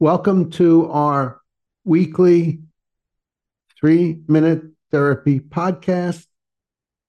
Welcome to our weekly three minute therapy podcast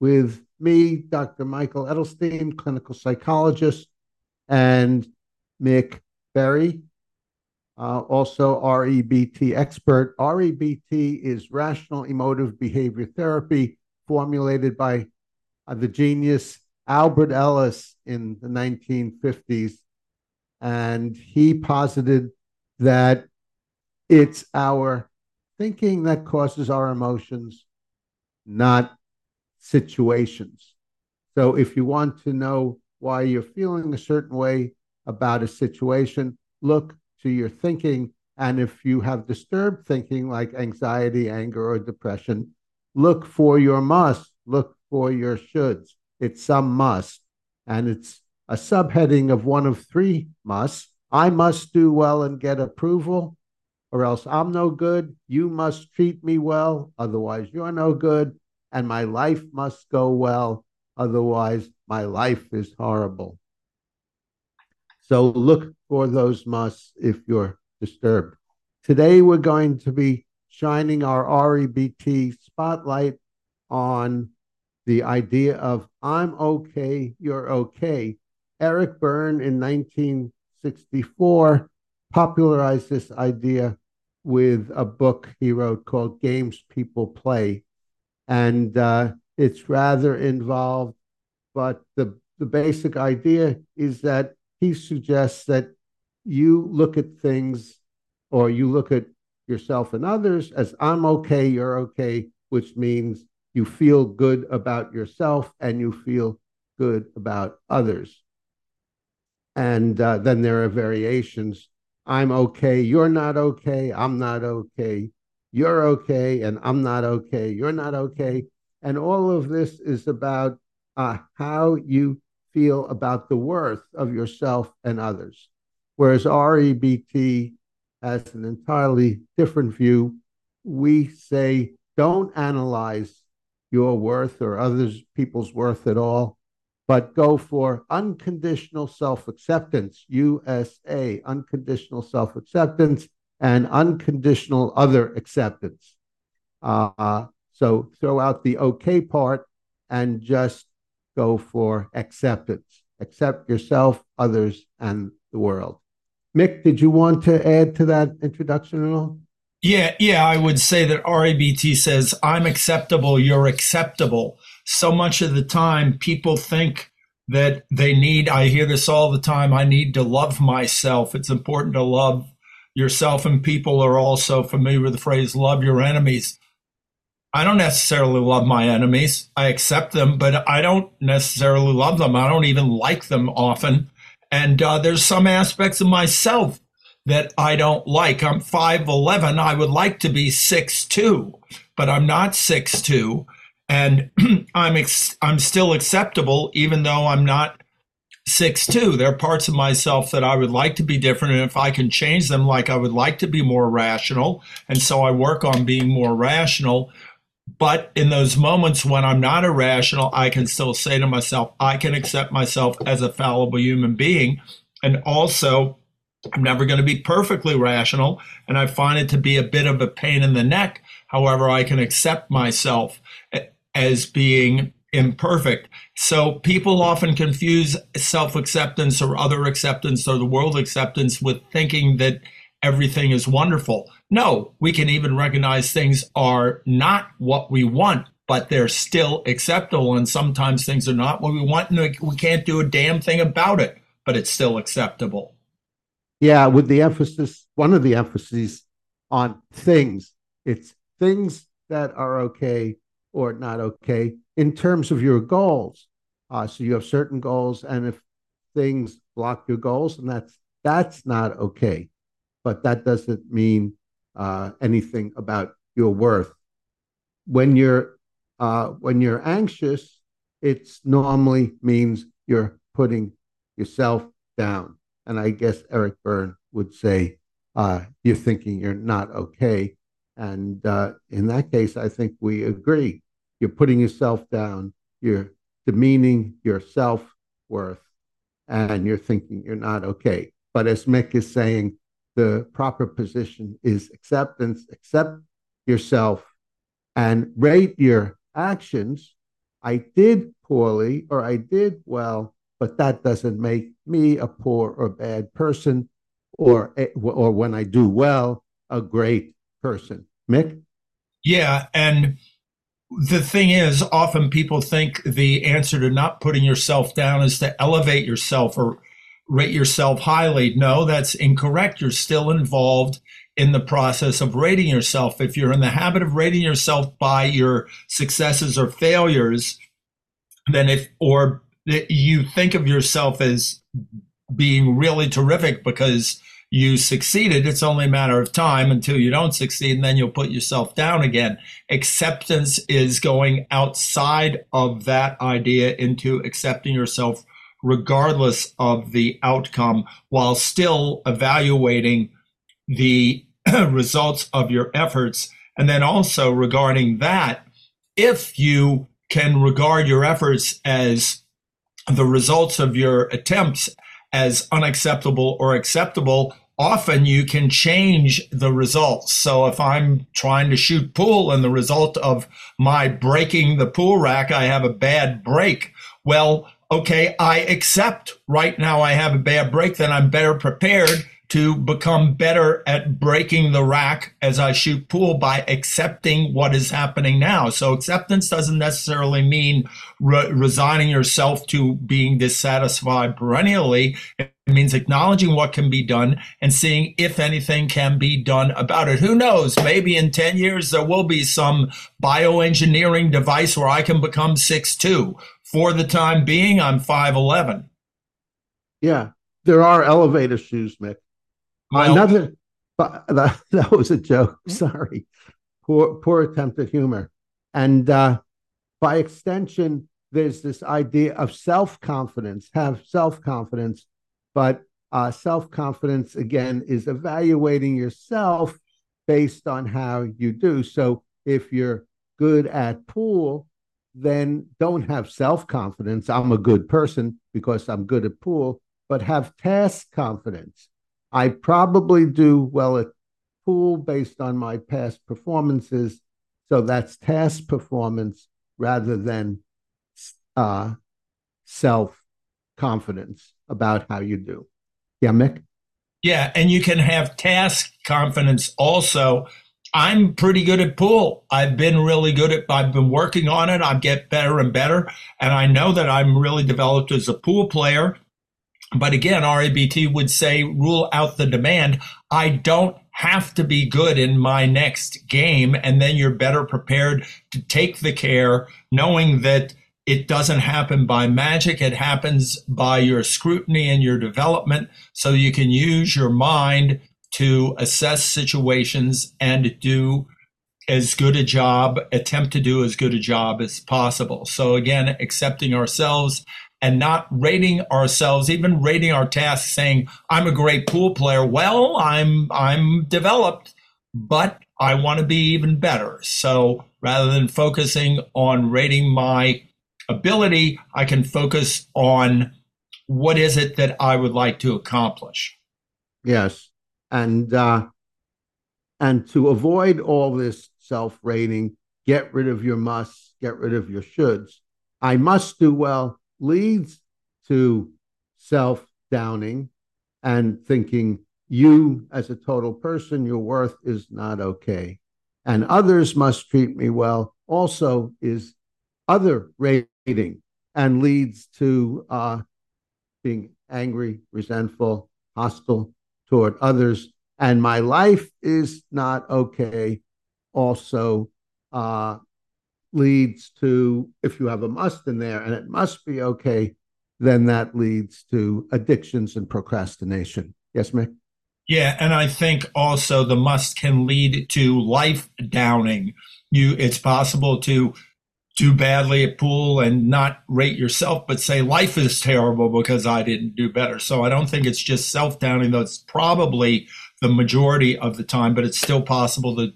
with me, Dr. Michael Edelstein, clinical psychologist, and Mick Berry, uh, also REBT expert. REBT is rational emotive behavior therapy formulated by uh, the genius Albert Ellis in the 1950s. And he posited that it's our thinking that causes our emotions, not situations. So if you want to know why you're feeling a certain way about a situation, look to your thinking. And if you have disturbed thinking like anxiety, anger, or depression, look for your must, look for your shoulds. It's some must. And it's a subheading of one of three musts. I must do well and get approval, or else I'm no good. You must treat me well, otherwise, you're no good. And my life must go well, otherwise, my life is horrible. So look for those musts if you're disturbed. Today, we're going to be shining our REBT spotlight on the idea of I'm okay, you're okay. Eric Berne in 1964 popularized this idea with a book he wrote called Games People Play. And uh, it's rather involved, but the, the basic idea is that he suggests that you look at things or you look at yourself and others as I'm okay, you're okay, which means you feel good about yourself and you feel good about others. And uh, then there are variations. I'm okay, you're not okay, I'm not okay, you're okay, and I'm not okay, you're not okay. And all of this is about uh, how you feel about the worth of yourself and others. Whereas REBT has an entirely different view. We say, don't analyze your worth or others people's worth at all, but go for unconditional self acceptance, USA, unconditional self acceptance, and unconditional other acceptance. Uh, so throw out the okay part and just go for acceptance. Accept yourself, others, and the world. Mick, did you want to add to that introduction at all? Yeah, yeah, I would say that REBT says, I'm acceptable, you're acceptable. So much of the time, people think that they need, I hear this all the time, I need to love myself. It's important to love yourself, and people are also familiar with the phrase, love your enemies. I don't necessarily love my enemies. I accept them, but I don't necessarily love them. I don't even like them often. And uh, there's some aspects of myself that I don't like. I'm 5'11. I would like to be 6'2, but I'm not 6'2. And I'm, ex- I'm still acceptable, even though I'm not 6'2. There are parts of myself that I would like to be different. And if I can change them, like I would like to be more rational. And so I work on being more rational but in those moments when I'm not irrational, I can still say to myself, I can accept myself as a fallible human being. And also, I'm never going to be perfectly rational. And I find it to be a bit of a pain in the neck. However, I can accept myself eh, as being imperfect. So people often confuse self acceptance or other acceptance or the world acceptance with thinking that everything is wonderful. No, we can even recognize things are not what we want, but they're still acceptable. And sometimes things are not what we want, and we can't do a damn thing about it, but it's still acceptable. Yeah, with the emphasis, one of the emphases on things, it's things that are okay or not okay in terms of your goals. Uh, so you have certain goals, and if things block your goals, and that's that's not okay but that doesn't mean uh, anything about your worth. When you're uh, when you're anxious, it's normally means you're putting yourself down. And I guess Eric Berne would say uh, you're thinking you're not okay. And uh, in that case, I think we agree. You're putting yourself down. You're demeaning your self worth, and you're thinking you're not okay. But as Mick is saying, the proper position is acceptance. Accept yourself and rate your actions. I did poorly or I did well, but that doesn't make me a poor or bad person, or or when I do well, a great person. Mick. Yeah, and the thing is, often people think the answer to not putting yourself down is to elevate yourself or rate yourself highly. No, that's incorrect. You're still involved in the process of rating yourself. If you're in the habit of rating yourself by your successes or failures, then if, or you think of yourself as being really terrific because you succeeded, it's only a matter of time until you don't succeed, and then you'll put yourself down again. Acceptance is going outside of that idea into accepting yourself regardless of the outcome while still evaluating the results of your efforts. And then also regarding that, if you can regard your efforts as the results of your attempts as unacceptable or acceptable, often you can change the results. So if I'm trying to shoot pool and the result of my breaking the pool rack, I have a bad break. Well, okay, I accept right now I have a bad break, then I'm better prepared to become better at breaking the rack as I shoot pool by accepting what is happening now. So acceptance doesn't necessarily mean re- resigning yourself to being dissatisfied perennially. It means acknowledging what can be done and seeing if anything can be done about it. Who knows? Maybe in 10 years there will be some bioengineering device where I can become six two. For the time being, I'm 5'11. Yeah, there are elevator shoes, Mick. Well, Another, that, that was a joke. Sorry, poor poor attempt at humor. And uh, by extension, there's this idea of self confidence. Have self confidence, but uh, self confidence again is evaluating yourself based on how you do. So if you're good at pool, then don't have self confidence. I'm a good person because I'm good at pool, but have task confidence. I probably do well at pool based on my past performances. So that's task performance rather than uh, self confidence about how you do. Yeah, Mick? Yeah, and you can have task confidence also. I'm pretty good at pool. I've been really good at I've been working on it. I get better and better. And I know that I'm really developed as a pool player. But again, REBT would say rule out the demand. I don't have to be good in my next game. And then you're better prepared to take the care knowing that it doesn't happen by magic. It happens by your scrutiny and your development. So you can use your mind to assess situations and do as good a job, attempt to do as good a job as possible. So again, accepting ourselves and not rating ourselves, even rating our tasks, saying, I'm a great pool player. Well, I'm I'm developed, but I want to be even better. So rather than focusing on rating my ability, I can focus on what is it that I would like to accomplish. Yes. And uh and to avoid all this self-rating, get rid of your musts, get rid of your shoulds. I must do well leads to self downing and thinking you as a total person, your worth is not okay. And others must treat me well also is other rating and leads to uh, being angry, resentful, hostile toward others. And my life is not okay also uh, leads to, if you have a must in there and it must be okay, then that leads to addictions and procrastination. Yes, Mick? Yeah, and I think also the must can lead to life downing. You it's possible to do badly at pool and not rate yourself, but say life is terrible because I didn't do better. So I don't think it's just self downing, though it's probably the majority of the time, but it's still possible to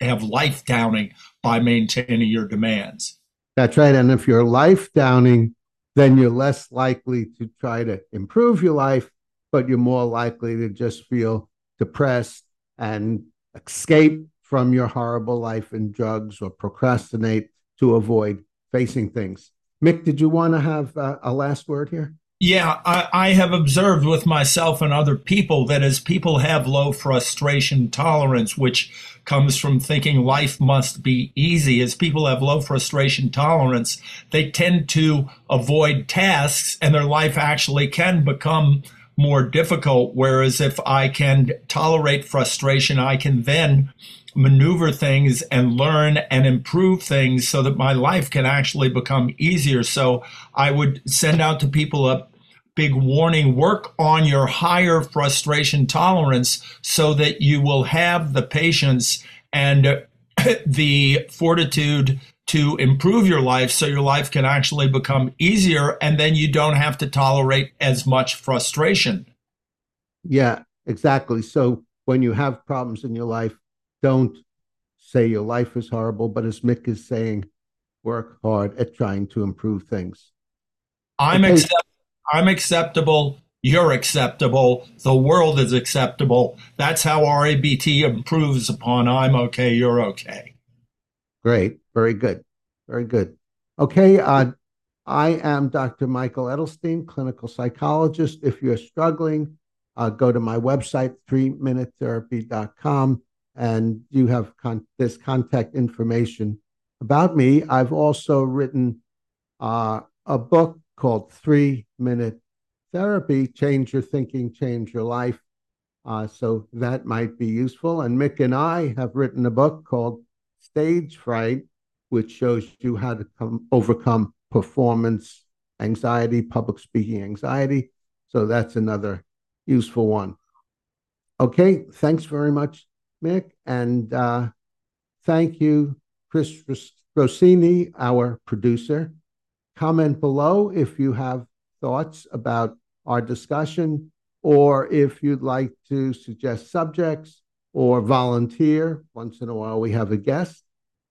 have life downing by maintaining your demands. That's right. And if you're life downing, then you're less likely to try to improve your life, but you're more likely to just feel depressed and escape from your horrible life in drugs or procrastinate to avoid facing things. Mick, did you want to have uh, a last word here? Yeah, I, I, have observed with myself and other people that as people have low frustration tolerance, which comes from thinking life must be easy, as people have low frustration tolerance, they tend to avoid tasks and their life actually can become more difficult. Whereas if I can tolerate frustration, I can then maneuver things and learn and improve things so that my life can actually become easier. So I would send out to people a big warning work on your higher frustration tolerance so that you will have the patience and uh, the fortitude to improve your life so your life can actually become easier and then you don't have to tolerate as much frustration. Yeah, exactly. So when you have problems in your life, don't say your life is horrible, but as Mick is saying, work hard at trying to improve things. I'm okay. accept- I'm acceptable. You're acceptable. The world is acceptable. That's how REBT improves upon I'm okay, you're okay. Great. Very good. Very good. Okay. Uh, I am Dr. Michael Edelstein, clinical psychologist. If you're struggling, uh, go to my website, 3minutetherapy.com and you have con- this contact information about me. I've also written uh, a book called Three Minute Therapy Change Your Thinking, Change Your Life. Uh, so that might be useful. And Mick and I have written a book called Stage Fright, which shows you how to come, overcome performance anxiety, public speaking anxiety. So that's another useful one. Okay, thanks very much Mick. And uh, thank you, Chris Rossini, our producer. Comment below if you have thoughts about our discussion or if you'd like to suggest subjects or volunteer. Once in a while, we have a guest.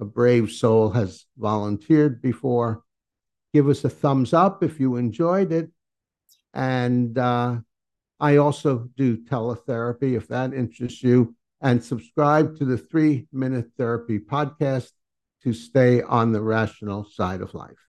A brave soul has volunteered before. Give us a thumbs up if you enjoyed it. And uh, I also do teletherapy if that interests you and subscribe to the Three Minute Therapy podcast to stay on the rational side of life.